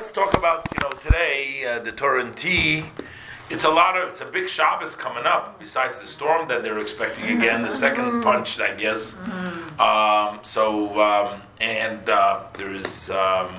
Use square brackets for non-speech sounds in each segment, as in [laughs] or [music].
let's talk about you know today uh, the Torah and T. It's a lot of it's a big Shabbos coming up. Besides the storm that they're expecting again, the second punch, I guess. Um, so um, and uh, there is. Um,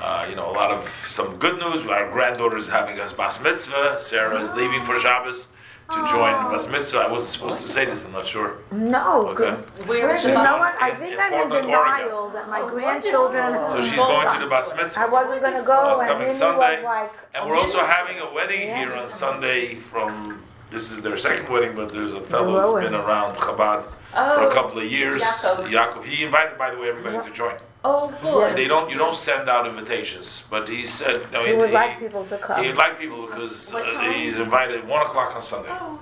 uh, you know, a lot of some good news. Our granddaughter is having us bas mitzvah. Sarah is leaving for Shabbos to join oh. bas mitzvah. I wasn't supposed to say this. I'm not sure. No. Okay. Where is You it? know what? I think in I'm in Portland, denial Oregon. that my oh, grandchildren. So she's going to the bas mitzvah. I wasn't going to go, That's and coming Sunday. like. And we're also having a wedding here on Sunday from, this is their second wedding, but there's a fellow who's been around Chabad for a Oh, couple of years. Yaakov. Yaakov. He invited, by the way, everybody to join. Oh, good. They don't, you don't send out invitations, but he said, no, He would like people to come. He'd like people because uh, he's invited one o'clock on Sunday. Oh,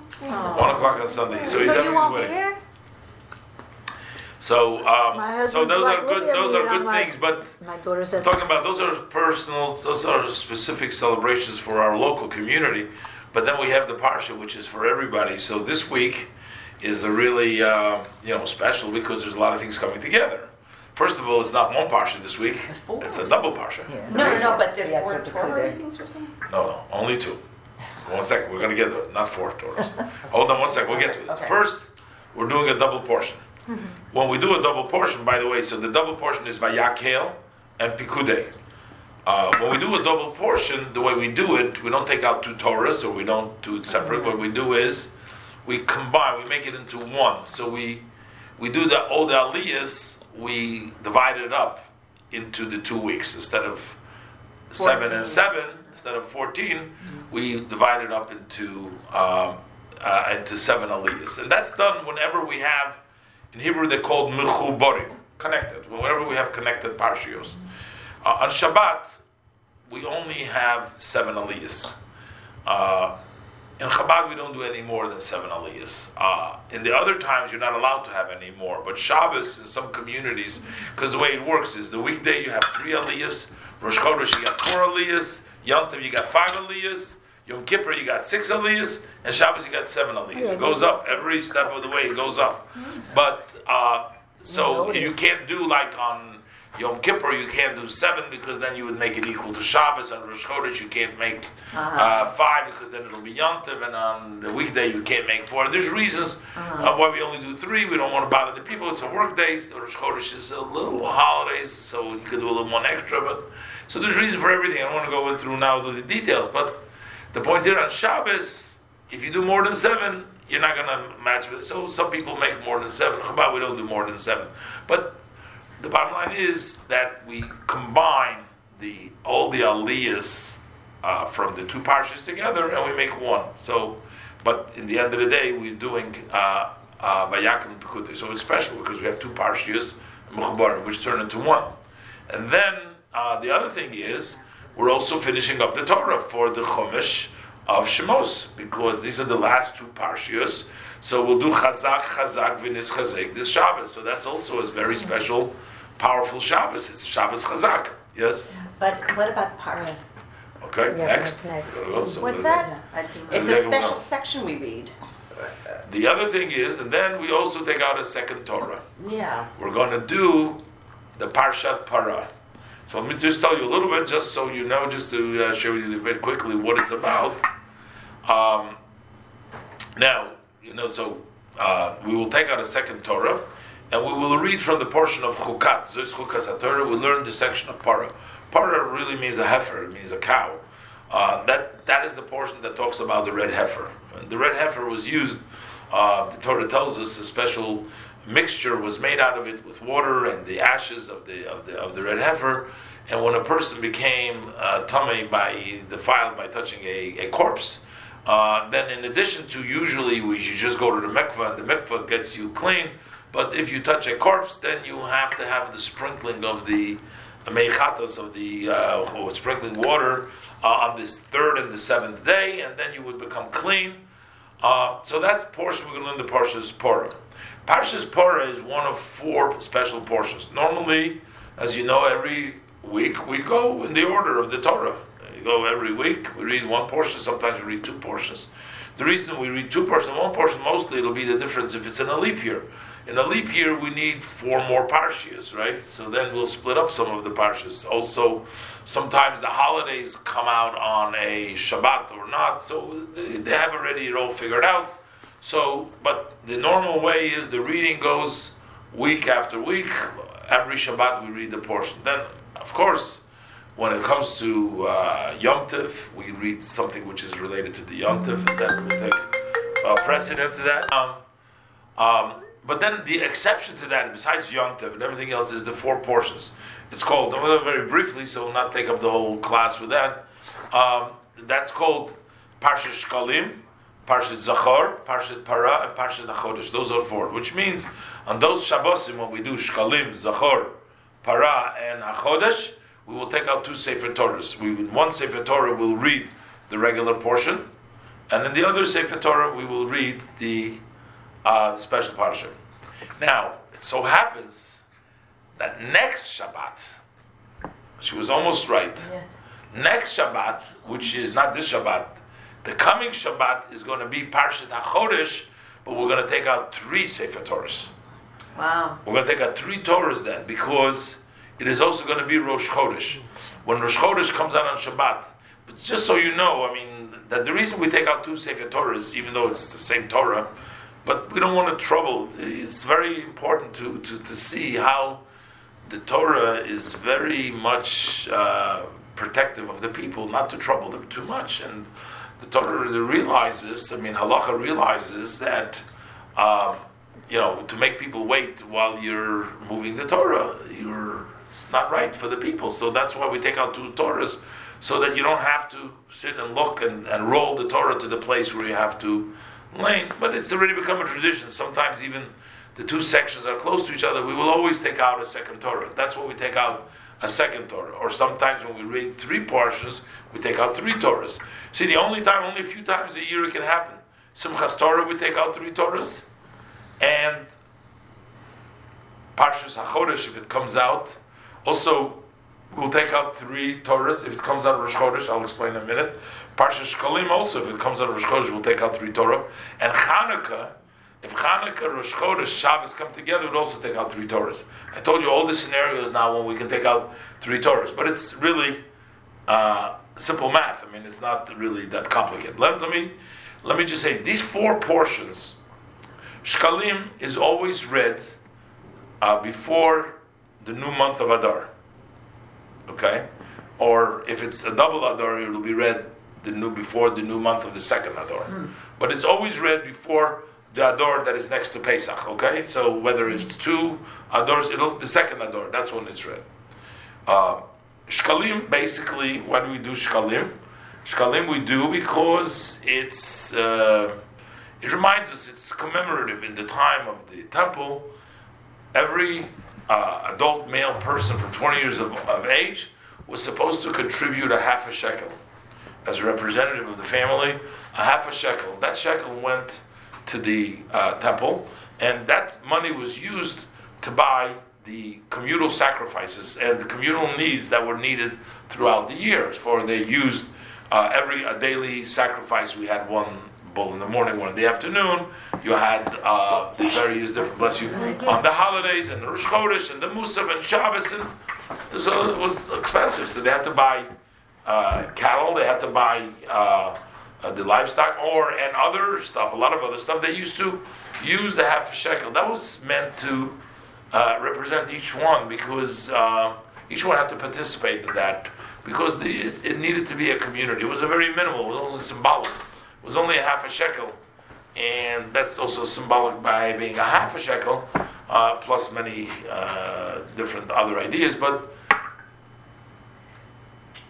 One o'clock on Sunday. So he's having you his won't be wedding. here? So, um, so those like, are good. Those here," are I'm good like- things, but My daughter said. talking about those are personal, those are specific celebrations for our local community. But then we have the parsha, which is for everybody. So this week is a really uh, you know special because there's a lot of things coming together. First of all, it's not one parsha this week; four. it's a double parsha. No, no, no, but there Yeah, were for the Torah readings or something? No, no, only two. One second, we're going to get there. Not four Torahs. Hold on one second, we'll get to it. Okay. First, we're doing a double portion. When we do a double portion, by the way, so the double portion is Vayakel and Pikudei. Uh, when we do a double portion, the way we do it, we don't take out two Torahs or we don't do it separate. What we do is we combine, we make it into one. So we we do the all the aliyahs, we divide it up into the two weeks. Instead of seven and seven instead of 14 we divide it up into um, uh, into seven aliyahs. And that's done whenever we have in hebrew they're called mechuborim connected. Whenever we have connected parshios uh, on shabbat we only have seven aliyahs. Uh, in Chabad, we don't do any more than seven aliyahs. Uh, in the other times, you're not allowed to have any more. But Shabbos, in some communities, because the way it works is the weekday you have three aliyahs, Rosh Chodesh you got four aliyahs, Yom Tov you got five aliyahs, Yom Kippur you got six aliyahs, and Shabbos you got seven aliyahs. It goes up every step of the way. It goes up. But uh, so you can't do like on Yom Kippur, you can't do seven because then you would make it equal to Shabbos. On Rosh Chodesh, you can't make uh, five because then it'll be Yom Tov, and on the weekday you can't make four. There's reasons uh, why we only do three. We don't want to bother the people. It's a work day. The Rosh Chodesh is a little holidays, so you can do a little one extra. But so there's reason for everything. I don't want to go through now the details, but the point here on Shabbos, if you do more than seven, you're not going to match with it. So some people make more than seven. Chabad, we don't do more than seven, but the bottom line is that we combine the all the aliyahs uh, from the two parshas together and we make one. So, but in the end of the day, we're doing uh, uh, So it's special because we have two parshas, which turn into one. And then uh, the other thing is we're also finishing up the Torah for the Chumash of Shemos because these are the last two parshas. So we'll do Chazak, Chazak, V'nitchazek this Shabbos. So that's also a very special, powerful Shabbos. It's Shabbos Chazak. Yes. But what about Parah? Okay. Yeah, next. next. So What's that? It's a special section we read. The other thing is, and then we also take out a second Torah. Yeah. We're going to do the Parshat Para. So let me just tell you a little bit, just so you know, just to uh, show you very quickly what it's about. Um, now, you know, so uh, we will take out a second Torah, and we will read from the portion of Chukat. Zos Chukas Torah. We learn the section of Para. Para really means a heifer. It means a cow. Uh, that that is the portion that talks about the red heifer. The red heifer was used. Uh, the Torah tells us a special mixture was made out of it with water and the ashes of the of the of the red heifer. And when a person became uh, tummy by defiled by touching a, a corpse, uh, then in addition to usually we should just go to the mikvah and the mikvah gets you clean. But if you touch a corpse, then you have to have the sprinkling of the meichatos of the uh, sprinkling water uh, on this third and the seventh day, and then you would become clean. Uh, so that's portion we're going to learn the Parshas Porah. Parshas Porah is one of four special portions. Normally, as you know, every week we go in the order of the Torah. Go every week, we read one portion, sometimes we read two portions. The reason we read two portions, one portion mostly it'll be the difference if it's in a leap year. in a leap year we need four more parshias, right? So then we'll split up some of the parshias. Also, sometimes the holidays come out on a Shabbat or not, so they have already it all figured out. So, but the normal way is the reading goes week after week. Every Shabbat we read the portion. Then, of course, when it comes to uh, Yom Tov, we read something which is related to the Yom Tov, and then we'll take uh, precedent to that. Um, um, but then the exception to that, besides Yom Tov and everything else, is the four portions. It's called, I'm going to very briefly, so we'll not take up the whole class with that. Um, that's called Parshat Shkalim, Parshat Zachor, Parshat Para, and Parshat HaChodesh. Those are four, which means on those Shabbosim, when we do Shkalim, Zachor, Para, and HaChodesh, we will take out two Sefer Torahs. We, in one Sefer Torah, will read the regular portion, and in the other Sefer Torah, we will read the, uh, the special parsha. Now, it so happens that next Shabbat, she was almost right. Next Shabbat, which is not this Shabbat, the coming Shabbat is going to be Parshat HaChodesh, but we're going to take out three Sefer Torahs. Wow. We're going to take out three Torahs then, because it is also going to be Rosh Chodesh. When Rosh Chodesh comes out on Shabbat, but just so you know, I mean, that the reason we take out two Sefer Torahs, even though it's the same Torah, but we don't want to trouble. It's very important to, to, to see how the Torah is very much uh, protective of the people, not to trouble them too much. And the Torah realizes, I mean, Halacha realizes that, um, you know, to make people wait while you're moving the Torah, you're it's not right for the people. So that's why we take out two Torahs, so that you don't have to sit and look and, and roll the Torah to the place where you have to lane. But it's already become a tradition. Sometimes even the two sections are close to each other. We will always take out a second Torah. That's what we take out a second Torah. Or sometimes when we read three portions, we take out three Torahs. See, the only time, only a few times a year it can happen. Simchas Torah, we take out three Torahs. And Parshas HaChodesh, if it comes out, also we'll take out three Torahs. If it comes out of Rosh Chodesh, I'll explain in a minute. Parshas Shkalim also, if it comes out of Rosh Chodesh, we'll take out three Torah. And Chanukah, if Chanukah, Rosh Chodesh, Shabbos come together, we'll also take out three Torahs. I told you all the scenarios now when we can take out three Torahs, but it's really uh, simple math. I mean, it's not really that complicated. Let, let me let me just say these four portions. Shkalim is always read uh, before the new month of Adar. Okay, or if it's a double Adar, it will be read the new before the new month of the second Adar. But it's always read before the Adar that is next to Pesach. Okay, so whether it's two Adars, it'll the second Adar. That's when it's read. Uh, Shkalim, basically, why do we do Shkalim? Shkalim we do because it's uh, it reminds us it's commemorative in the time of the temple. Every uh, adult male person from 20 years of, of age was supposed to contribute a half a shekel as a representative of the family, a half a shekel. That shekel went to the uh, temple, and that money was used to buy the communal sacrifices and the communal needs that were needed throughout the years. For they used uh, every a daily sacrifice. We had one bull in the morning, one in the afternoon. You had uh, the various different bless you on the holidays and the Rosh Chodesh and the Musaf and Shabbos, and so it was expensive. So they had to buy uh, cattle. They had to buy. Uh, uh, the livestock or and other stuff, a lot of other stuff. They used to use the half a shekel. That was meant to uh, represent each one because uh, each one had to participate in that because the, it, it, needed to be a community. It was a very minimal. It was only symbolic. Was only a half a shekel, and that's also symbolic by being a half a shekel uh, plus many uh, different other ideas. But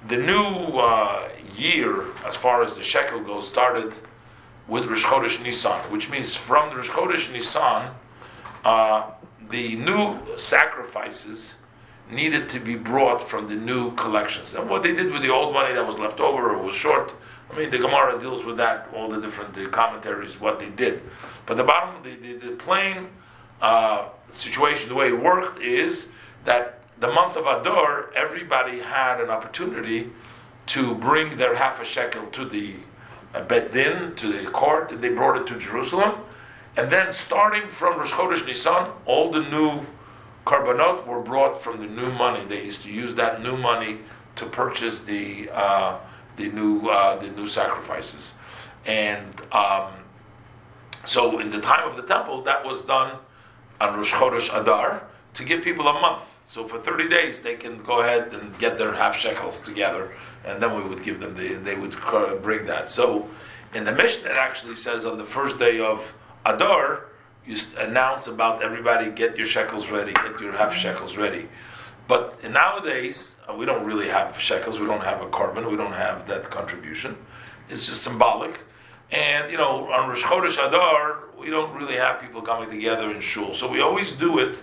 the new uh, year, as far as the shekel goes, started with Rosh Chodesh Nisan, which means from the Rosh Chodesh Nisan, uh, the new sacrifices needed to be brought from the new collections. And what they did with the old money that was left over or was short, I mean, the Gemara deals with that, all the different the commentaries, what they did. But the bottom, the, the, the plain uh, situation, the way it worked is that the month of Adar, everybody had an opportunity to bring their half a shekel to the uh, Bet Din, to the court, and they brought it to Jerusalem. And then starting from Rosh Chodesh Nisan, all the new karbanot were brought from the new money. They used to use that new money to purchase the uh, the new uh, the new sacrifices, and um, so in the time of the temple, that was done on Rosh Chodesh Adar to give people a month. So for 30 days, they can go ahead and get their half shekels together, and then we would give them the, they would bring that. So in the Mishnah, it actually says on the first day of Adar, you announce about everybody get your shekels ready, get your half shekels ready. But nowadays, uh, we don't really have shekels, we don't have a korban, we don't have that contribution. It's just symbolic. And, you know, on Rosh Chodesh Adar, we don't really have people coming together in shul. So we always do it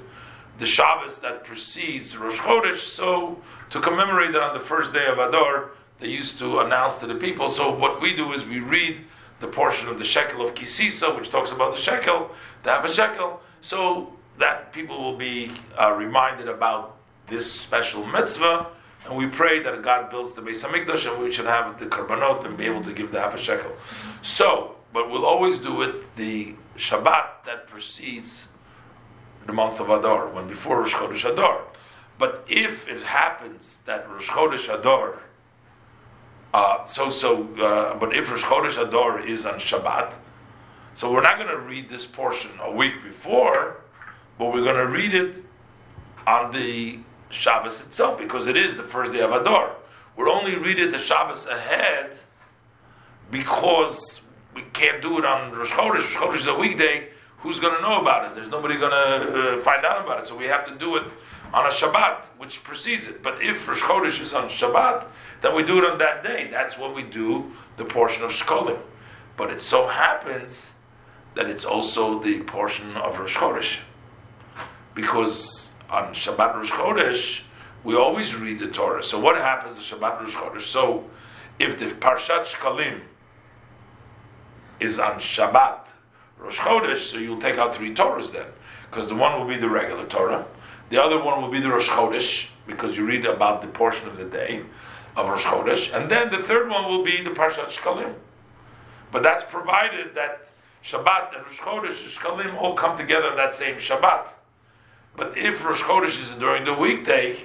the Shabbos that precedes Rosh Chodesh. So to commemorate that on the first day of Adar, they used to announce to the people. So what we do is we read the portion of the shekel of Ki Sisa, which talks about the shekel, to have a shekel, so that people will be uh, reminded about this special mitzvah. And we pray that God builds the Beis Hamikdash and we should have the karbanot and be able to give the half a shekel. So, but we'll always do it the Shabbat that precedes the month of Adar, when before Rosh Chodesh Adar. But if it happens that Rosh Chodesh Adar, uh, so so, uh, but if Rosh Chodesh Adar is on Shabbat, so we're not going to read this portion a week before, but we're going to read it on the Shabbos itself because it is the first day of Adar. We're only reading the Shabbos ahead because we can't do it on Rosh Chodesh. Rosh Chodesh is a weekday. Who's going to know about it? There's nobody going to uh, find out about it. So we have to do it on a Shabbat, which precedes it. But if Rosh Chodesh is on Shabbat, then we do it on that day. That's when we do the portion of Shkolim. But it so happens that it's also the portion of Rosh Chodesh. Because on Shabbat Rosh Chodesh, we always read the Torah. So what happens on Shabbat Rosh Chodesh? So if the Parshat Shkalim is on Shabbat Rosh Chodesh, so you'll take out three Torahs then. Because the one will be the regular Torah, the other one will be the Rosh Chodesh, because you read about the portion of the day of Rosh Chodesh, and then the third one will be the Parshat Shkalim. But that's provided that Shabbat and Rosh Chodesh and Shkalim all come together on that same Shabbat. But if Rosh Chodesh is during the weekday,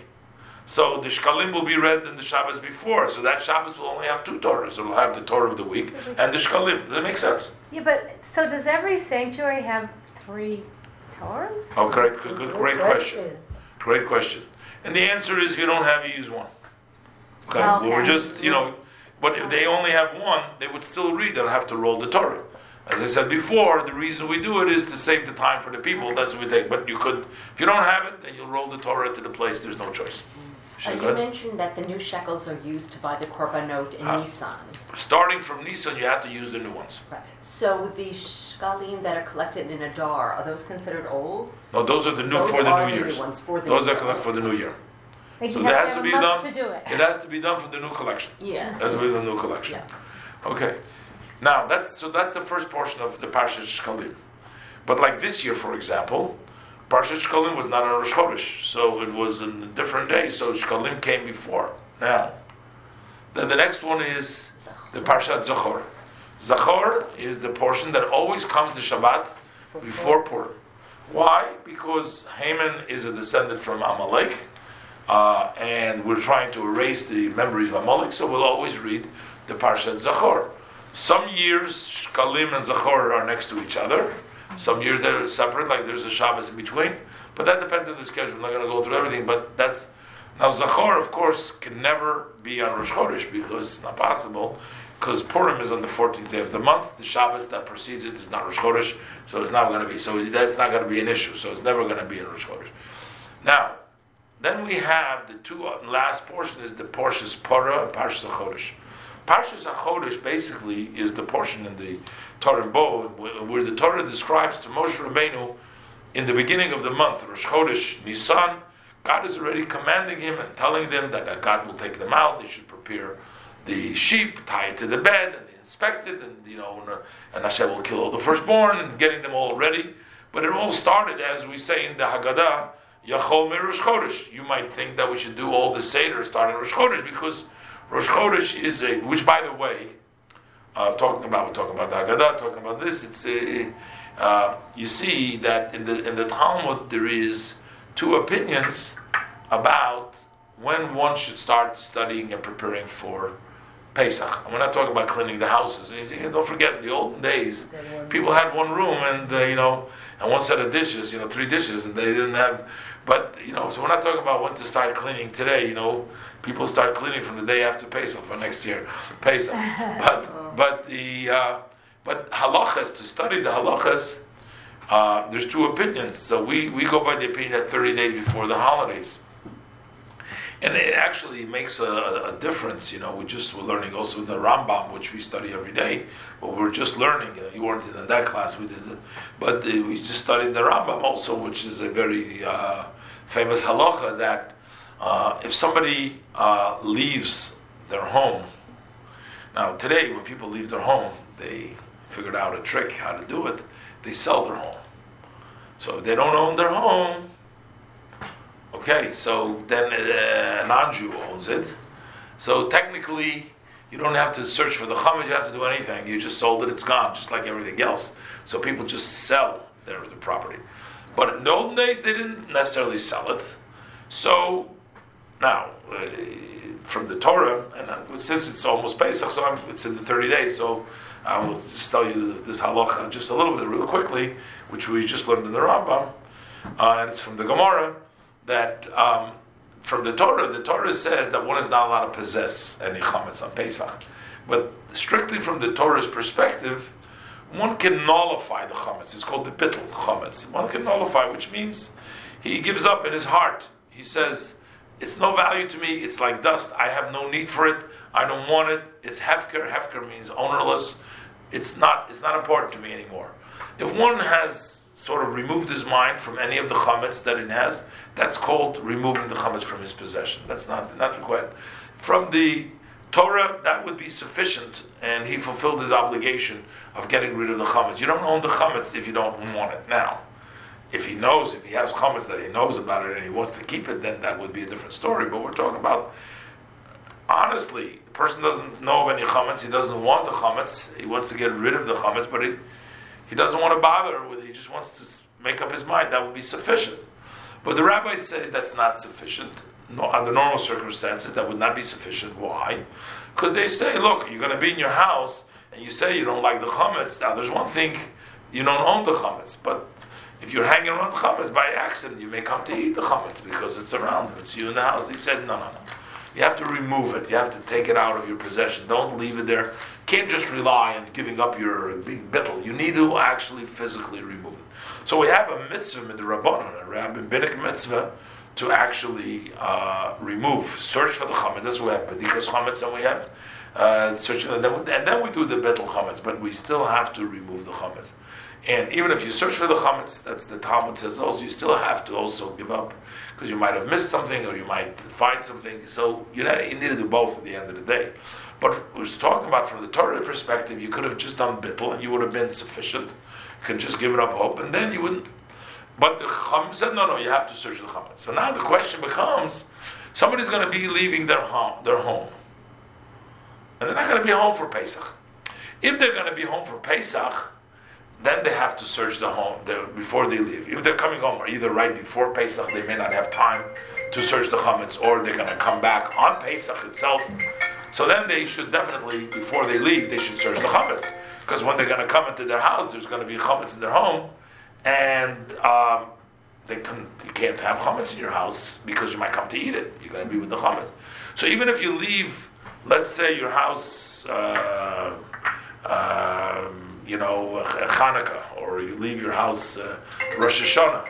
so the Shkalim will be read in the Shabbos before. So that Shabbos will only have two Torahs. It will have the Torah of the week and the Shkalim. Does that make sense? Yeah, but so does every sanctuary have three Torahs? Oh, great, good, good, great question. Great question. And the answer is you don't have you use one. Okay, Well, we're just, you know, but if they only have one, they would still read. They'll have to roll the Torah. As I said before, the reason we do it is to save the time for the people. That's what we take. But you could, if you don't have it, then you'll roll the Torah to the place. There's no choice. Uh, you mentioned that the new shekels are used to buy the korbanot in Ah. Nisan. Starting from Nissan, you have to use the new ones. Right. So the shkalim that are collected in Adar, are those considered old? No, those are the new Those for the New the new Year's. ones for the those new are year. collect for the New Year. Like So you that has to to be a month done. to do it. It has to be done for the new collection. Yeah. That's with the new collection. Yeah. Okay. Now that's so that's the first portion of the Parshat Shkalim. But like this year, for example, Parshat Shkalim was not on Rosh Chodesh, so it was a different day. So Shkalim came before. Now, then the next one is the Parshat Zachor. Zachor is the portion that always comes to Shabbat before Purim. Why? Because Haman is a descendant from Amalek, uh, and we're trying to erase the memories of Amalek, so we'll always read the Parshat Zachor. Some years, Shkalim and Zachor are next to each other. Some years they're separate, like there's a Shabbos in between. But that depends on the schedule. I'm not going to go through everything, but that's now Zachor, of course, can never be on Rosh Chodesh because it's not possible. Because Purim is on the 14th day of the month. The Shabbos that precedes it is not Rosh Chodesh, so it's not going to be. So that's not going to be an issue. So it's never going to be in Rosh Chodesh. Now, then we have the two uh, last portion is the Parshas Parah and Parshas Chodesh. Parshas HaChodesh basically is the portion in the Torah and Bo where the Torah describes to Moshe Rabbeinu in the beginning of the month, Rosh Chodesh Nisan, God is already commanding him and telling them that, God will take them out. They should prepare the sheep, tie it to the bed, and they inspect it, and you know, and, uh, and Hashem will kill all the firstborn, and getting them all ready. But it all started, as we say in the Haggadah, Yachol Rosh Chodesh. You might think that we should do all the Seder starting Rosh Chodesh because Rosh Chodesh is a, which by the way, uh, talking about we're talking about the Haggadah, talking about this. It's a, uh, you see that in the in the Talmud there is two opinions about when one should start studying and preparing for Pesach. And we're not talking about cleaning the houses. And don't forget, in the olden days, people had one room and uh, you know, and one set of dishes, you know, three dishes, and they didn't have. But you know, so we're not talking about when to start cleaning today. You know, people start cleaning from the day after Pesach for next year, [laughs] Pesach. [laughs] but but the uh, but halachas to study the halachas. Uh, there's two opinions. So we, we go by the opinion that 30 days before the holidays. And it actually makes a, a, difference, you know. We just we're learning also the Rambam, which we study every day, but we're just learning. You know, you weren't in that class, we did it, but we just studied the Rambam also, which is a very uh, famous halacha that uh, if somebody uh, leaves their home, now today when people leave their home, they figured out a trick how to do it. They sell their home. So if they don't own their home, Okay, so then uh, a non-Jew owns it. So technically, you don't have to search for the chametz. You have to do anything. You just sold it; it's gone, just like everything else. So people just sell their the property. But in olden days, they didn't necessarily sell it. So now, uh, from the Torah, and uh, since it's almost Pesach, so I'm, it's in the 30 days. So I will just tell you this halacha just a little bit, real quickly, which we just learned in the Rambam, uh, and it's from the Gemara that um, from the Torah, the Torah says that one is not allowed to possess any chametz on Pesach. But strictly from the Torah's perspective, one can nullify the chametz. It's called the bittul chametz. One can nullify, which means he gives up in his heart. He says, "It's no value to me. It's like dust. I have no need for it. I don't want it. It's hefker. Hefker means ownerless. It's not. It's not important to me anymore." If one has sort of removed his mind from any of the chametz that it has, that's called removing the chametz from his possession. That's not not required. From the Torah, that would be sufficient, and he fulfilled his obligation of getting rid of the chametz. You don't own the chametz if you don't want it now. If he knows, if he has chametz that he knows about it and he wants to keep it, then that would be a different story. But we're talking about honestly, the person doesn't know of any chametz. He doesn't want the chametz. He wants to get rid of the chametz, but he he doesn't want to bother with it. He just wants to make up his mind. That would be sufficient. But the rabbis say that's not sufficient. No, under normal circumstances, that would not be sufficient. Why? Because they say, look, you're going to be in your house and you say you don't like the chametz. Now, there's one thing, you don't own the chametz, but if you're hanging around the chametz by accident, you may come to eat the chametz because it's around, it's you in the house. He said, no, no, no. You have to remove it. You have to take it out of your possession. Don't leave it there. Can't just rely on giving up your big bittel. You need to actually physically remove it. So we have a mitzvah in the Rabbanon, a rabbinic mitzvah, to actually uh, remove, search for the chametz. That's why we have bedikas chametz, and we have uh, search, and then, and then we do the betel chametz. But we still have to remove the chametz. And even if you search for the chametz, that's the Talmud says also, you still have to also give up because you might have missed something or you might find something. So you, know, you need to do both at the end of the day. But we're talking about from the Torah perspective, you could have just done bittel and you would have been sufficient can just give it up hope, and then you wouldn't. But the Chum said, no, no, you have to search the Chametz. So now the question becomes, somebody's going to be leaving their home, their home, and they're not going to be home for Pesach. If they're going to be home for Pesach, then they have to search the home before they leave. If they're coming home, or either right before Pesach, they may not have time to search the chametz, or they're going to come back on Pesach itself. So then they should definitely, before they leave, they should search the chametz because when they're going to come into their house, there's going to be chametz in their home, and um, they can, you can't have chametz in your house because you might come to eat it. You're going to be with the chametz. So even if you leave, let's say your house, uh, uh, you know, Hanukkah, or you leave your house uh, Rosh Hashanah.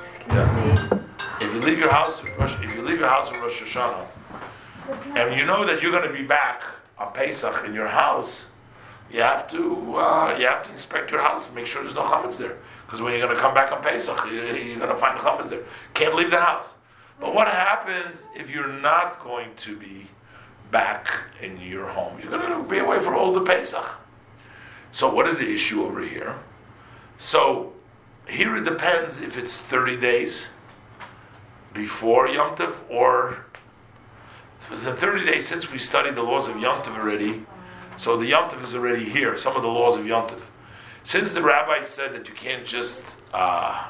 Excuse yeah. me. If you leave your house, if you leave your house in Rosh Hashanah, and you know that you're going to be back on Pesach in your house you have to uh, you have to inspect your house, make sure there's no chametz there. Because when you're going to come back on Pesach, you're going to find chametz there. Can't leave the house. But what happens if you're not going to be back in your home? You're going to be away for all the Pesach. So what is the issue over here? So here it depends if it's 30 days before Yom Tov or the 30 days since we studied the laws of Yom Tov already so the Yom is already here, some of the laws of Yom since the rabbi said that you can't just uh,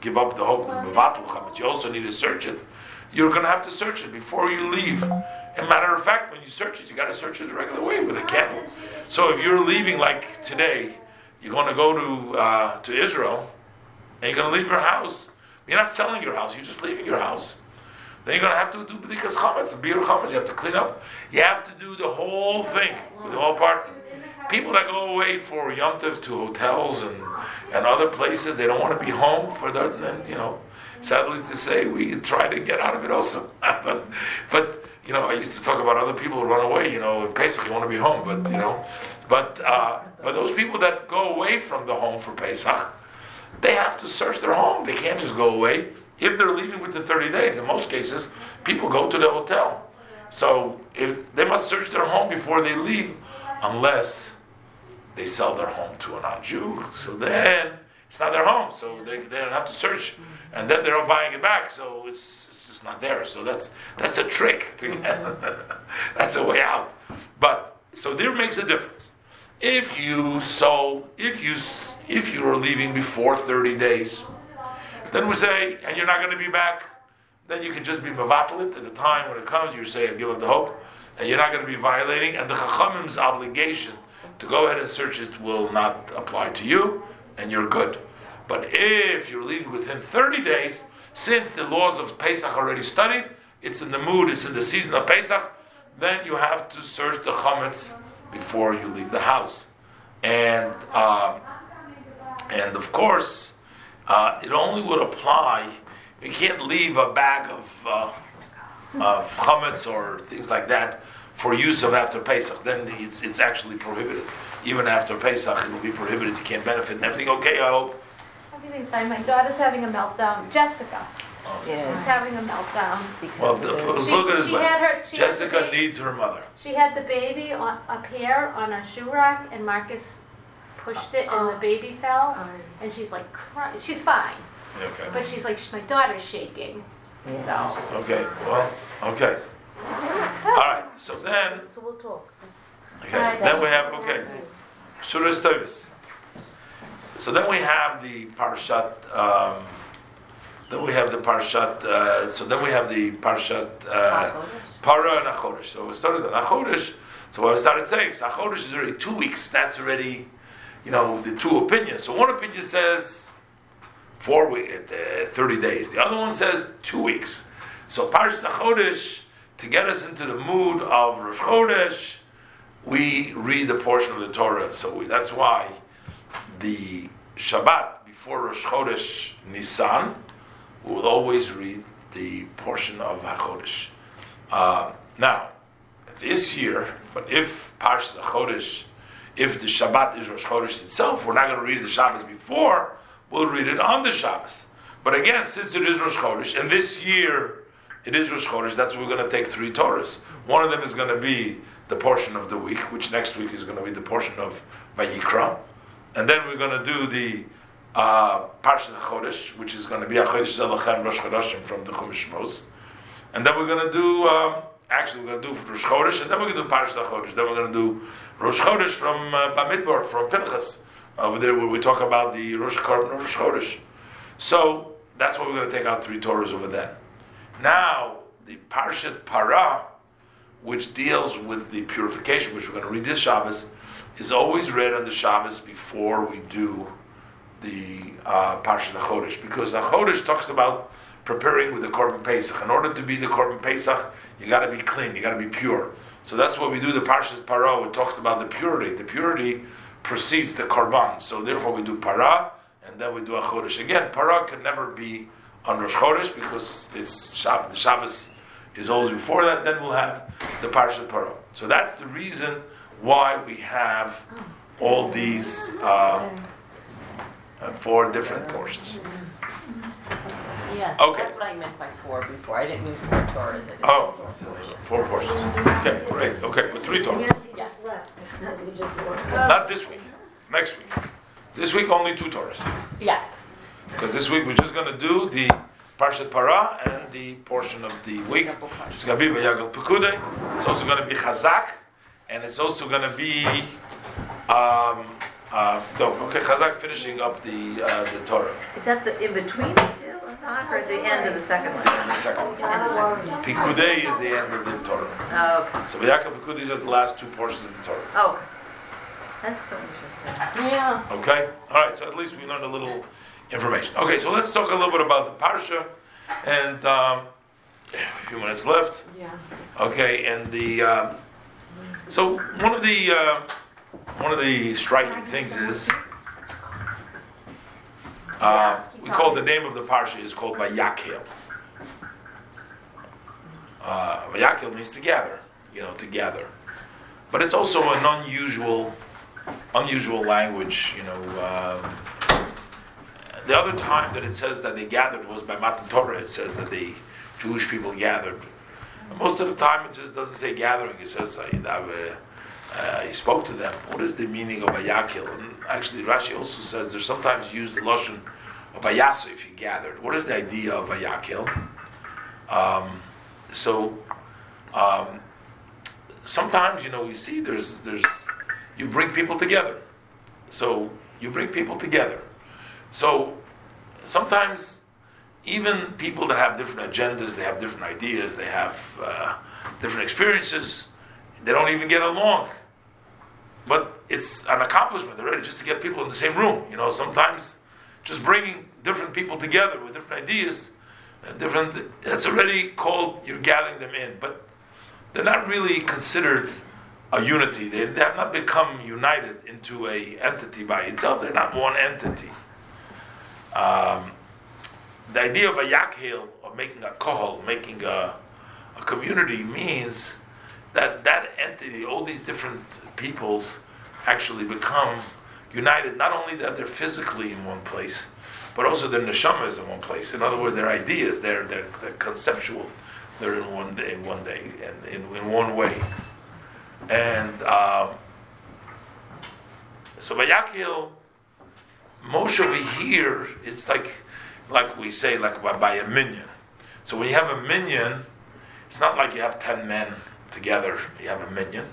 give up the hope chametz, you also need to search it. You're going to have to search it before you leave. And matter of fact, when you search it, you got to search it the regular way with a candle. So if you're leaving like today, you're going to go to uh, to Israel, and you're going to leave your house. You're not selling your house. You're just leaving your house. Then you're going to have to do b'dikas chametz, biur chametz. You have to clean up. You have to do the whole thing, the whole part. People that go away for Yom Tov to hotels and, and other places, they don't want to be home for that. And, you know, sadly to say, we try to get out of it also. [laughs] but, but, you know, I used to talk about other people who run away, you know, basically want to be home, but, you know, but, uh, but those people that go away from the home for Pesach, they have to search their home. They can't just go away. If they're leaving within 30 days, in most cases, people go to the hotel. So if they must search their home before they leave, unless they sell their home to a non-Jew. So then it's not their home, so they, they don't have to search, and then they're buying it back. So it's, it's just not there. So that's that's a trick to get. [laughs] that's a way out. But so there makes a difference. If you sold, if you if you are leaving before 30 days, then we say, and you're not going to be back, then you can just be mavatalit at the time when it comes. You say, give up the hope, and you're not going to be violating, and the chachamim's obligation to go ahead and search it will not apply to you, and you're good. But if you're leaving within 30 days, since the laws of Pesach already studied, it's in the mood, it's in the season of Pesach, then you have to search the chametz before you leave the house. And um, and of course, uh, it only would apply. You can't leave a bag of uh, of chametz or things like that for use of after Pesach. Then it's it's actually prohibited. Even after Pesach, it will be prohibited. You can't benefit and everything. Okay, I hope. Everything's fine. My daughter's having a meltdown. Jessica is Yeah. having a meltdown. Well, because the, the- She- look at it she had her- she had the Jessica baby- needs her mother. She had the baby on, up here on a shoe rack, and Marcus pushed it, and the baby fell. And she's like, cry- she's fine, Okay. but she's like, my daughter's shaking. Yeah. So Okay. Well. Okay. All right. So then. So we'll talk. Okay. Then we have okay. Surah Tovis. So then we have the parshat. Um, then we have the parshat. Uh, so then we have the parshat uh, para and achodesh. So we started on achodesh. So I started saying, so achodesh is already two weeks. That's already, you know, the two opinions. So one opinion says four weeks, uh, thirty days. The other one says two weeks. So parshat achodesh to get us into the mood of Rosh Chodesh we read the portion of the Torah. So we, that's why the Shabbat before Rosh Chodesh Nisan, we will always read the portion of HaChodesh. Uh, now, this year, but if Parshas HaChodesh, if the Shabbat is Rosh Chodesh itself, we're not going to read the Shabbos before, we'll read it on the Shabbos. But again, since it is Rosh Chodesh, and this year it is Rosh Chodesh, that's we're going to take three Torahs. One of them is going to be the portion of the week, which next week is going to be the portion of Vayikra. And then we're going to do the uh, Parshat Chodesh, which is going to be a Chodesh Zelachem Rosh Chodeshim from the Chumash Shmos. And then we're going to do, um, actually, we're going to do Rosh Chodesh, and then we're going to do Parashat Chodesh. Then we're going to do Rosh Chodesh from uh, Bamidbar, from Pinchas, over there where we talk about the Rosh, Chor- Rosh Chodesh. So that's why we're going to take out three Torahs over there. Now, the Parashat Para, which deals with the purification, which we're going to read this Shabbos, is always read on the Shabbos before we do the uh, Parshat HaChodesh, because HaChodesh talks about preparing with the Korban Pesach. In order to be the Korban Pesach, you got to be clean, you got to be pure. So that's what we do the Parshat Para, it talks about the purity. The purity precedes the Korban. So therefore we do Para, and then we do a Chodesh. Again, Para can never be on Rosh Chodesh, because it's Shab- the Shabbos is always before that, then we'll have the Parshat Paro. So that's the reason why we have all these uh, uh, four different portions. Yeah, Okay. that's what I meant by four before. I didn't mean four Torahs. I Oh. meant four. Four portions. Okay, great. Okay, with three Torahs. Yes. Not this week, next week. This week only two Torahs. Yeah. Because this week we're just going to do the Parshat Para and the portion of the week. It's going to be Vayakhel Pekude. It's also going to be Chazak. And it's also going to be um, Uh, no, okay, Chazak finishing up the uh, the Torah. Is that the, in between the two, Azak, or at the end of the second one? The second one. Pikudei is the end of the Torah. Oh, okay. So Vayakal Pikudei are the last two portions of the Torah. Oh, okay. That's so interesting. Yeah. Okay? All right, so at least we learned a little information. Okay, so let's talk a little bit about the Parsha. And um, a few minutes left. Yeah. Okay, and the. Um, so one of the. Uh, one of the striking things is. Uh, we call the name of the parsha is called Vayakhel. Uh, Vayakhel means together, you know, together. But it's also an unusual, unusual language, you know. Um, the other time that it says that they gathered was by Matan Torah. It says that the Jewish people gathered. And most of the time, it just doesn't say gathering. It says uh, uh, he spoke to them. What is the meaning of Vayakhel? And actually, Rashi also says there's sometimes used the lashon Vayasu if you gathered. What is the idea of Vayakhel? Um, so um, sometimes you know we see there's there's you bring people together. So you bring people together. So sometimes even people that have different agendas, they have different ideas, they have uh, different experiences, they don't even get along. But it's an accomplishment already just to get people in the same room. You know, sometimes just bringing different people together with different ideas, uh, different that's already called you're gathering them in. But they're not really considered a unity. They, they have not become united into a entity by itself. They're not one entity. Um, the idea of a yakhil, of making a kohol, making a, a community, means that that entity, all these different peoples, actually become united. Not only that they're physically in one place, but also their neshama is in one place. In other words, their ideas, they're, they're, they're conceptual. They're in one day, in one day, and in, in one way. And um, so Vayakil, Moshe we hear, it's like, like we say, like by, by a minyan. So when you have a minyan, it's not like you have ten men together. You have a minyan.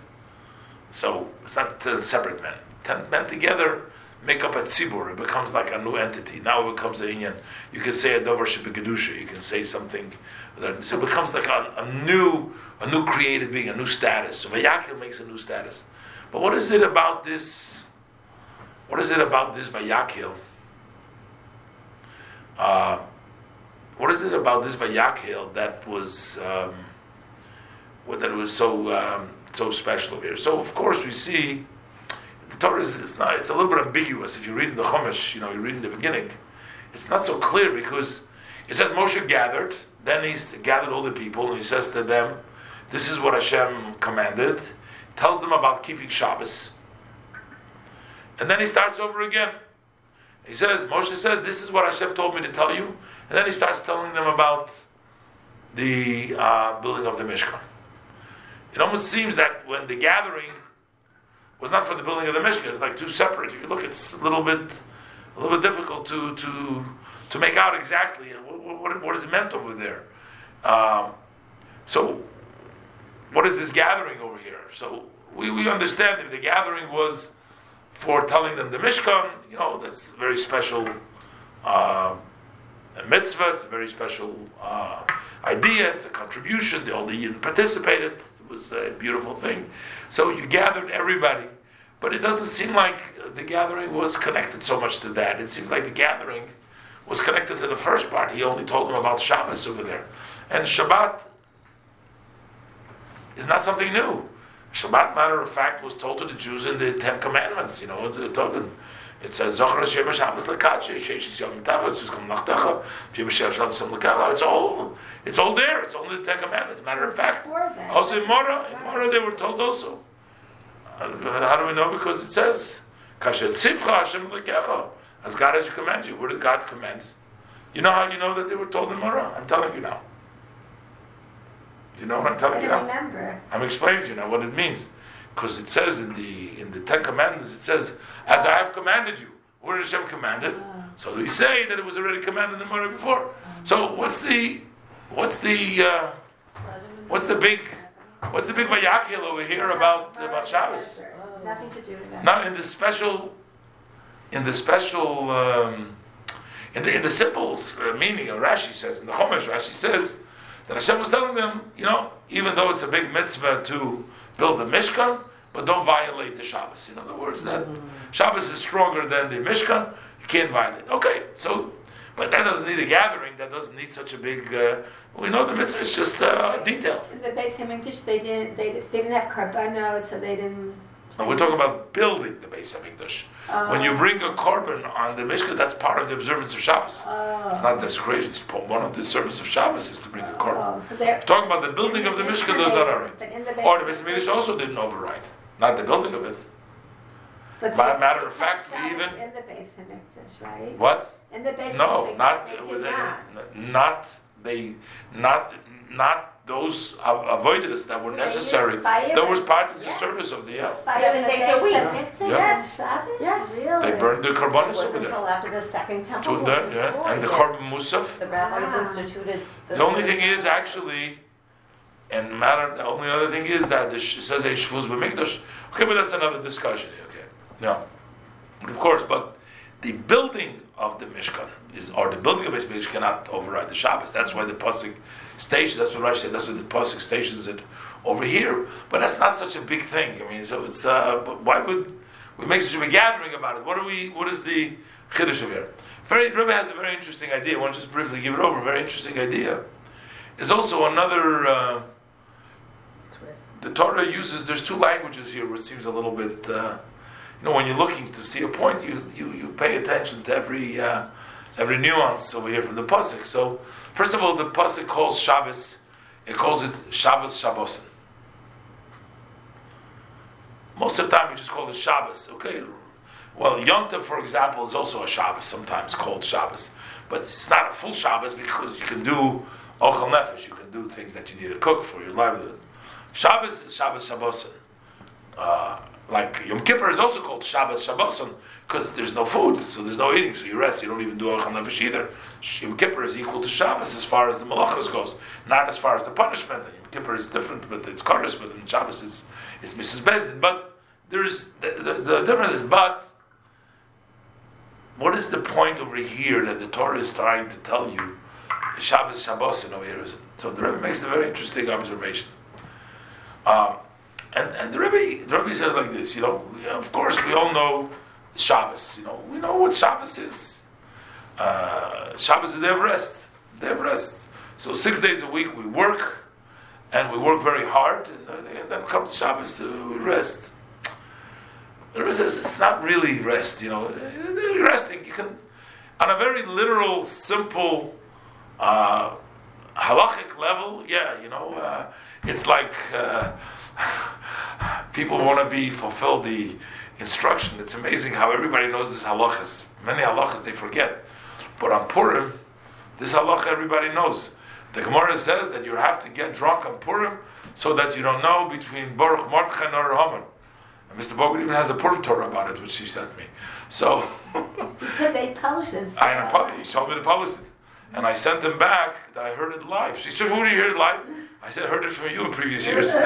So it's not ten separate men. Ten men together make up a tzibur. It becomes like a new entity. Now it becomes a union. You can say a dover shebikdusha. You can say something. So it becomes like a, a, new, a new created being, a new status. So Vayakil makes a new status. But what is it about this? What is it about this Vayakil? Uh, what is it about this Vayakil that was um, that was so um, so special here? So of course we see Torah is, not, it's a little bit ambiguous. If you read in the Chumash, you know, you read in the beginning, it's not so clear because it says Moshe gathered, then he's gathered all the people, and he says to them, "This is what Hashem commanded." Tells them about keeping Shabbos, and then he starts over again. He says, Moshe says, "This is what Hashem told me to tell you," and then he starts telling them about the uh, building of the Mishkan. It almost seems that when the gathering was not for the building of the Mishkan. It's like two separate. If you look, it's a little bit, a little bit difficult to to to make out exactly what, what, what is meant over there. Um, so, what is this gathering over here? So we, we understand if the gathering was for telling them the Mishkan, you know, that's very special uh, mitzvah. It's a very special uh, idea. It's a contribution. The all the Yidden participated. Was a beautiful thing. So you gathered everybody, but it doesn't seem like the gathering was connected so much to that. It seems like the gathering was connected to the first part. He only told them about Shabbos over there, and Shabbat is not something new. Shabbat, matter of fact, was told to the Jews in the Ten Commandments. You know, talking. It says Zochar Shem Shabbos Lekache Sheish Yom Tavas Yiskom Nachtecha Yom Shabbos Sam Lekacha. It's all it's all there. It's only the Ten Commandments. Matter of fact, also in Mora, in Mora they were told also. Uh, how do we know? Because it says Kasher Tzivcha Hashem Lekecha. As God has commanded you. Where did God command? You know how you know that they were told in Mora? I'm telling you now. Do you know what I'm telling you now? remember. I'm explaining to you now what it means. Because it says in the in the Ten Commandments, it says, As I have commanded you. What did Hashem commanded? So we say that it was already commanded in the Torah before. So what's the what's the uh, what's the big what's the big vayakil over here about about Shabbos? Nothing to do with that. Now in the special in the special, um, in the in the simple uh, meaning, of Rashi says in the Chumash, Rashi says that Hashem was telling them, you know, even though it's a big mitzvah to build the mishkan, but don't violate the Shabbos. In other words, that Shabbos is stronger than the mishkan. You can't violate. Okay, so, but that doesn't need a gathering. That doesn't need such a big. Uh, we know the mitzvah is just uh, detail. In the Beis Hamikdash, they didn't, they, they didn't have karbanos, so they didn't. No, we're talking about building the Beis Hamikdash. when you bring a korban on the Mishkan, that's part of the observance of Shabbos. Oh. It's not desecration. It's one of the service of Shabbos is to bring a korban. Oh, so. We're talking about the building of the Mishkan does not override. But in the Beis Or the Beis Hamikdash also didn't override. Not the building of it. But Ma- they- matter of fact, Shabbos even- In the Beis Hamikdash, right? What? In the Beis No, Hamikdash, not they with did not. not they not not those av- avoiders that were So necessary. fire? That was part of the Yes. service of the yeah. Seven days a week. Hamikdash on Yes. Shabbos? Yes. Really? They burned the It korbanos wasn't over there. until after the second temple To was that, yeah, and the that korban musaf. The rabbis Wow. instituted. The only thing is actually, and matter. The only other thing is that sh- says a shvus b'mikdash. Okay, but that's another discussion. Okay, no, but of course, but the building of the mishkan is, or the building of the mishkan cannot override the Shabbos. That's why the pasuk station. That's what Rashi said. That's what the pasuk stations it over here. But that's not such a big thing. I mean, so it's uh, why would we make such a big gathering about it? What are we? What is the chiddush of here? Very, Rebbe has a very interesting idea. I want to just briefly give it over. Very interesting idea. There's also another. Uh, the Torah uses. There's two languages here, which seems a little bit. Uh, you know, when you're looking to see a point, you you, you pay attention to every uh, every nuance over here from the pasuk. So, first of all, the pasuk calls Shabbos. It calls it Shabbos Shabbosin. Most of the time, we just call it Shabbos. Okay. Well, Yom Tov, for example, is also a Shabbos, sometimes called Shabbos, but it's not a full Shabbos because you can do Ochel Nefesh. You can do things that you need to cook for your livelihood. Shabbos is Shabbos Shabbosin. Uh, like Yom Kippur is also called Shabbos Shabbosin because there's no food, so there's no eating, so you rest. You don't even do Ochel Nefesh either. Yom Kippur is equal to Shabbos as far as the malachas goes, not as far as the punishment. Yom Kippur is different, but it's Kaddish, but in Shabbos is is misas beis din. But there's the, the, the difference is, but what is the point over here that the Torah is trying to tell you? Shabbos Shabbosin over here is so the Rebbe makes a very interesting observation. Um, and and the Rebbe, the Rebbe says like this, you know, of course we all know Shabbos. You know, we know what Shabbos is. Uh, Shabbos is a day of rest. Day of rest. So six days a week we work, and we work very hard, and, and then comes Shabbos, uh, we rest. The Rebbe says it's not really rest. You know, You're resting. You can, on a very literal, simple, uh, halachic level. Yeah, you know, uh, it's like. Uh, people want to be fulfilled the instruction. It's amazing how everybody knows this halachas. Many halachas they forget, but on Purim, this halacha everybody knows. The Gemara says that you have to get drunk on Purim so that you don't know between Baruch Mordechai and Haman. And Mr. Bogut even has a Purim Torah about it, which he sent me. So [laughs] they published it. I he told me to publish it. And I sent him back that I heard it live. She said, Who did you hear it live? I said, I heard it from you in previous [laughs] years. he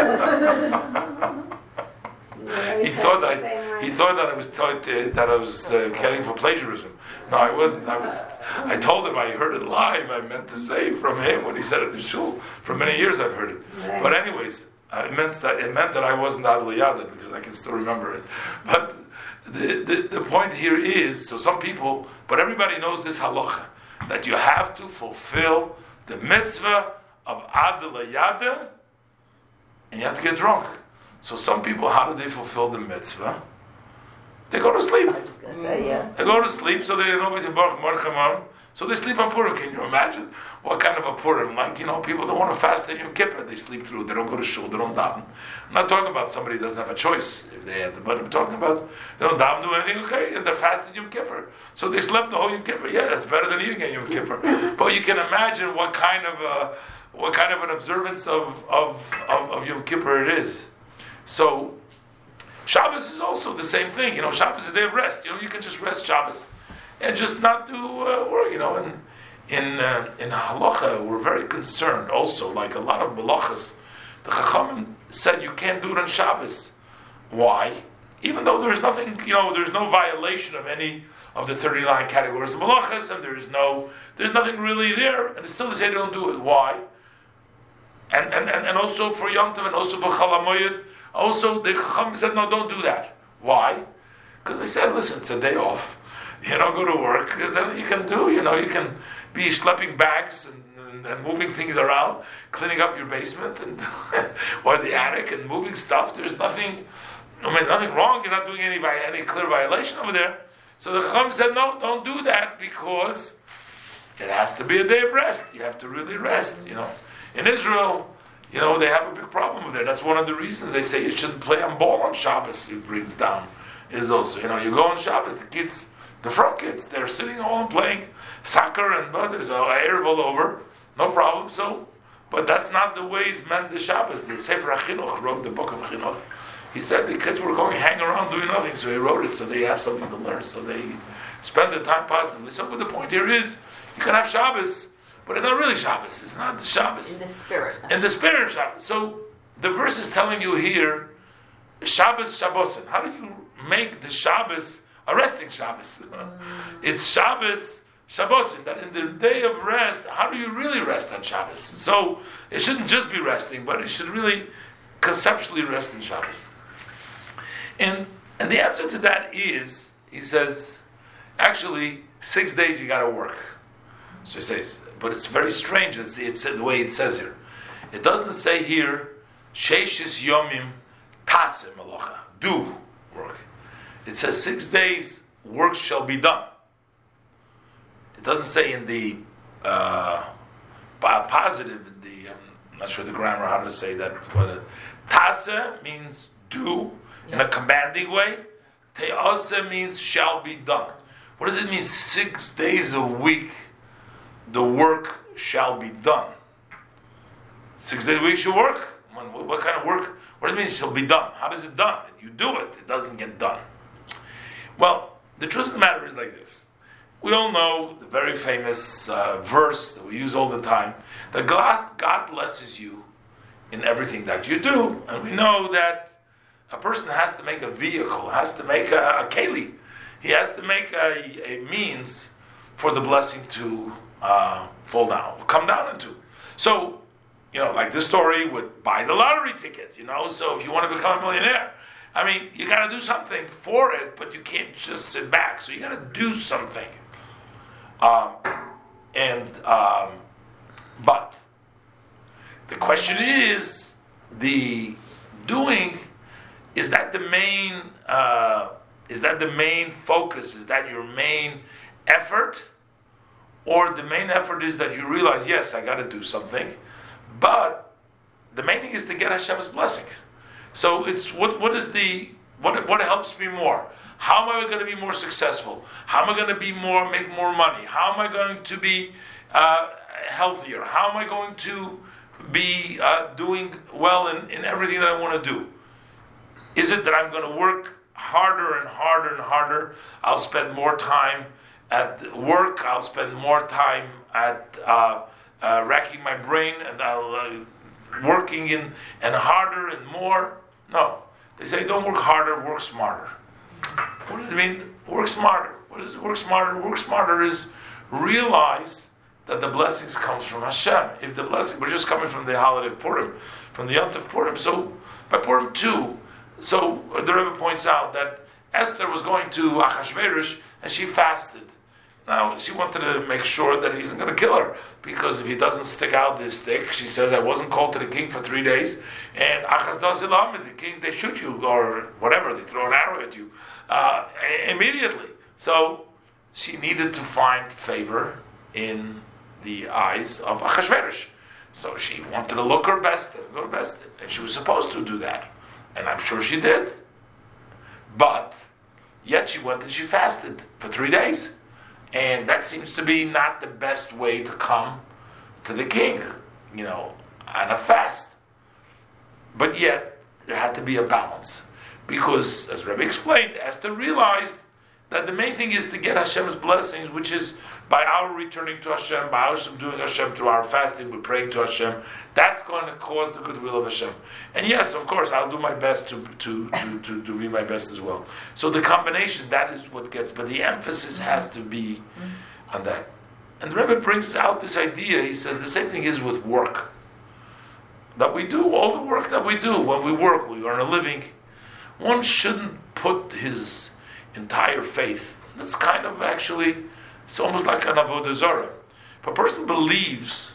thought that I, he thought that I was taught uh, that I was uh, caring for plagiarism. No, I wasn't. I was. I told him I heard it live. I meant to say from him when he said it in shul. For many years I've heard it. Right. But anyways, it meant that it meant that I wasn't Adl Yada because I can still remember it. But the, the the point here is so some people, but everybody knows this halacha that you have to fulfill the mitzvah of Adl Yada, and you have to get drunk. So some people, how do they fulfill the mitzvah? They go to sleep. I was just gonna say, yeah. They go to sleep, so they know the Baruch Marchamam. So they sleep on Purim. Can you imagine what kind of a Purim? Like you know, people don't want to fast in Yom Kippur, they sleep through. They don't go to shul. They don't daven. I'm not talking about somebody who doesn't have a choice if they have to, but I'm talking about they don't daven do anything. Okay, and they're fasting Yom Kippur, so they slept the whole Yom Kippur. Yeah, that's better than eating at Yom Kippur. [laughs] but you can imagine what kind of a what kind of an observance of of, of, of Yom Kippur it is. So Shabbos is also the same thing. You know, Shabbos is a day of rest. You know, you can just rest Shabbos and just not do uh, work. You know, and in uh, in halacha, we're very concerned also. Like a lot of malachas, the Chachamim said you can't do it on Shabbos. Why? Even though there's nothing, you know, there's no violation of any of the 39 categories of malachas, and there is no, there's nothing really there, and they still say they don't do it. Why? And, and, and, and also for Yom Tov and also for Chalamoyed, also the Chacham said, no, don't do that. Why? Because they said, listen, it's a day off. You know, go to work. Then you can do, you know, you can be schlepping bags and, and, moving things around, cleaning up your basement and [laughs] or the attic and moving stuff. There's nothing, I mean, nothing wrong. You're not doing any any clear violation over there. So the Chacham said, no, don't do that because it has to be a day of rest. You have to really rest, you know. In Israel, you know, they have a big problem with it. That's one of the reasons they say you shouldn't play on ball on Shabbos. It brings down is also, you know, you go on Shabbos, the kids, the front kids, they're sitting all and playing soccer and but there's a uh, air all over, no problem. So, but that's not the way it's meant the Shabbos. The Sefer HaChinuch wrote the book of Chinuch. He said the kids were going hang around doing nothing, so he wrote it so they have something to learn. So they spend the time positively. So, but the point here is, you can have Shabbos, but it's not really Shabbos. It's not the Shabbos. In the spirit. In the spirit of Shabbos. So the verse is telling you here, Shabbos Shabbosin. How do you make the Shabbos a resting Shabbos? [laughs] it's Shabbos Shabbosin. That in the day of rest, how do you really rest on Shabbos? So it shouldn't just be resting, but it should really conceptually rest in Shabbos. And and the answer to that is, he says, actually, six days you got to work. So he says, but it's very strange. It's, it's the way it says here. It doesn't say here, Sheishis Yomim Tase Malacha. Do work. It says six days work shall be done. It doesn't say in the uh, positive, in the, I'm not sure the grammar how to say that, but uh, Tase means do in a commanding way. Te'ase means shall be done. What does it mean six days a week the work shall be done? Six days a week should work? What kind of work? What does it mean shall be done? How does it done? You do it, it doesn't get done. Well, the truth of the matter is like this. We all know the very famous uh, verse that we use all the time that God blesses you in everything that you do. And we know that a person has to make a vehicle, has to make a, a keli. He has to make a, a means for the blessing to uh, fall down, come down into. So, you know, like this story would buy the lottery ticket, you know. So if you want to become a millionaire, I mean, you got to do something for it, but you can't just sit back. So you got to do something. Um, and um, but the question is the doing is that the main uh, is that the main focus is that your main effort or the main effort is that you realize yes i got to do something. But the main thing is to get hashem's blessings. So it's what what is the what what helps me more? How am i going to be more successful? How am i going to be more make more money? How am i going to be uh, healthier? How am i going to be uh, doing well in, in everything that i want to do? Is it that I'm going to work harder and harder and harder? I'll spend more time at work. I'll spend more time at uh, uh, racking my brain and I'll uh, working in and harder and more. No, they say don't work harder, work smarter. What does it mean? Work smarter. What is work smarter? Work smarter is realize that the blessings comes from Hashem. If the blessing, we're just coming from the holiday of Purim, from the Yom Tov Purim. So by Purim too, so the Rebbe points out that Esther was going to Achashverosh and she fasted. Now she wanted to make sure that he's not going to kill her because if he doesn't stick out this stick, she says I wasn't called to the king for three days, and Achaz does the king they shoot you or whatever they throw an arrow at you uh, immediately. So she needed to find favor in the eyes of Achashverosh. So she wanted to look her best, her best, and she was supposed to do that and I'm sure she did. But yet she went and she fasted for three days. And that seems to be not the best way to come to the king, you know, on a fast. But yet, there had to be a balance. Because, as Rebbe explained, Esther realized that the main thing is to get Hashem's blessings, which is by our returning to Hashem, by our doing Hashem through our fasting, we're praying to Hashem. That's going to cause the goodwill of Hashem. And yes, of course, I'll do my best to to, to, to, to be my best as well. So the combination, that is what gets, but the emphasis has to be on that. And the Rebbe brings out this idea. He says the same thing is with work. That we do all the work that we do when we work, we earn a living. One shouldn't put his entire faith. That's kind of actually, it's almost like an avodah zarah. If a person believes,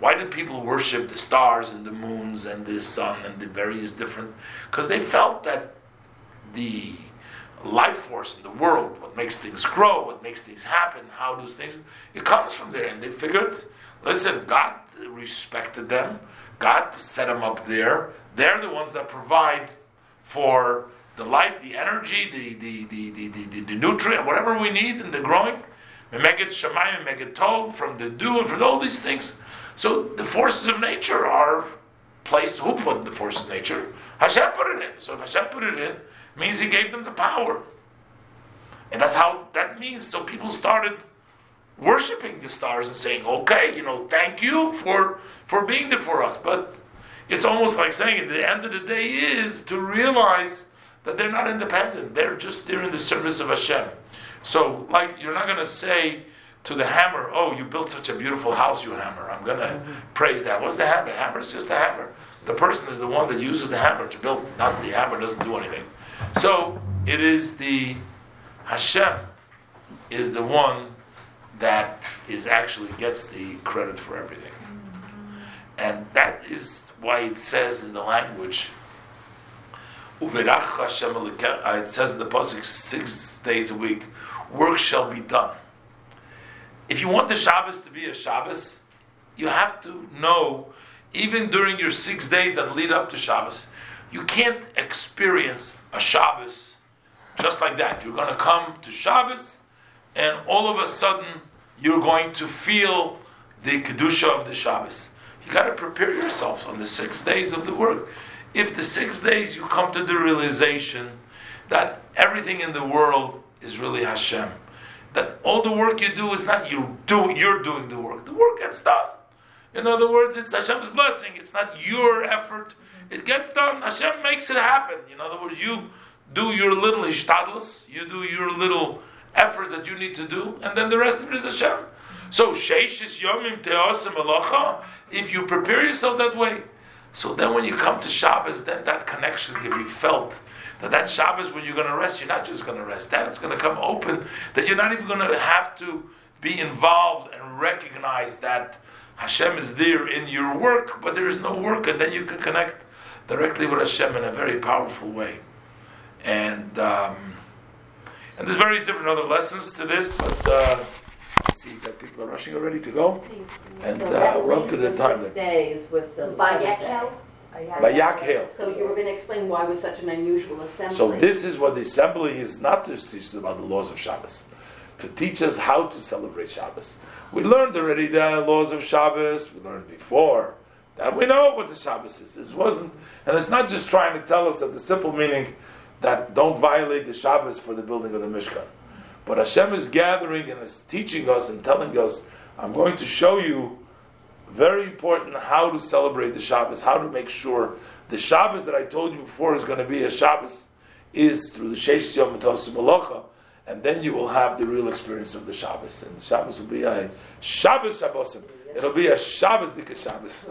why did people worship the stars and the moons and the sun and the various different? Because they felt that the life force in the world, what makes things grow, what makes things happen, how those things, it comes from there. And they figured, listen, God respected them, God set them up there. They're the ones that provide for the light, the energy, the the the, the, the, the nutrient, whatever we need in the growing. Meget Shemayim, Meget Tov, from the dew, and from all these things. So the forces of nature are placed. Who put the forces of nature? Hashem put it in. So if Hashem put it in, means He gave them the power. And that's how that means. So people started worshiping the stars and saying, "Okay, you know, thank you for for being there for us." But it's almost like saying, at the end of the day, is to realize that they're not independent. They're just there in the service of Hashem. So, like, you're not going to say to the hammer, "Oh, you built such a beautiful house, you hammer." I'm going to praise that. What's the hammer? Hammer is just a hammer. The person is the one that uses the hammer to build. Not the hammer doesn't do anything. So it is the Hashem is the one that is actually gets the credit for everything. And that is why it says in the language, "Uverach Hashem Elokecha," uh, it says in the Pasuk six days a week, work shall be done. If you want the Shabbos to be a Shabbos, you have to know, even during your six days that lead up to Shabbos, you can't experience a Shabbos just like that. You're going to come to Shabbos, and all of a sudden, you're going to feel the Kedusha of the Shabbos. You got to prepare yourself on the six days of the work. If the six days you come to the realization that everything in the world is really Hashem, that all the work you do is not you do, you're doing the work. The work gets done. In other words, it's Hashem's blessing. It's not your effort. It gets done. Hashem makes it happen. In other words, you do your little ishtadlus, you do your little efforts that you need to do, and then the rest of it is Hashem. So sheishis yomim teosim elacha. If you prepare yourself that way, so then when you come to Shabbos, then that connection can be felt. That that Shabbos when you're going to rest, you're not just going to rest. That it's going to come open. That you're not even going to have to be involved and recognize that Hashem is there in your work, but there is no work, and then you can connect directly with Hashem in a very powerful way. And um, and there's various different other lessons to this, but uh, see that people are rushing already to go, and So uh, we're up to the the time. six Then. days with the By seventh day. Yakkel? Vayakhel. So you were going to explain why it was such an unusual assembly. So this is what the assembly is not just teach us about the laws of Shabbos, to teach us how to celebrate Shabbos. We learned already the laws of Shabbos. We learned before that we know what the Shabbos is. This wasn't, and it's not just trying to tell us that the simple meaning that don't violate the Shabbos for the building of the Mishkan. But Hashem is gathering and is teaching us and telling us, I'm going to show you very important how to celebrate the Shabbos, how to make sure the Shabbos that I told you before is going to be a Shabbos is through the Sheish Yom Malacha, and then you will have the real experience of the Shabbos. And the Shabbos will be a Shabbos Shabbosim. It'll be a Shabbos Dika Shabbos.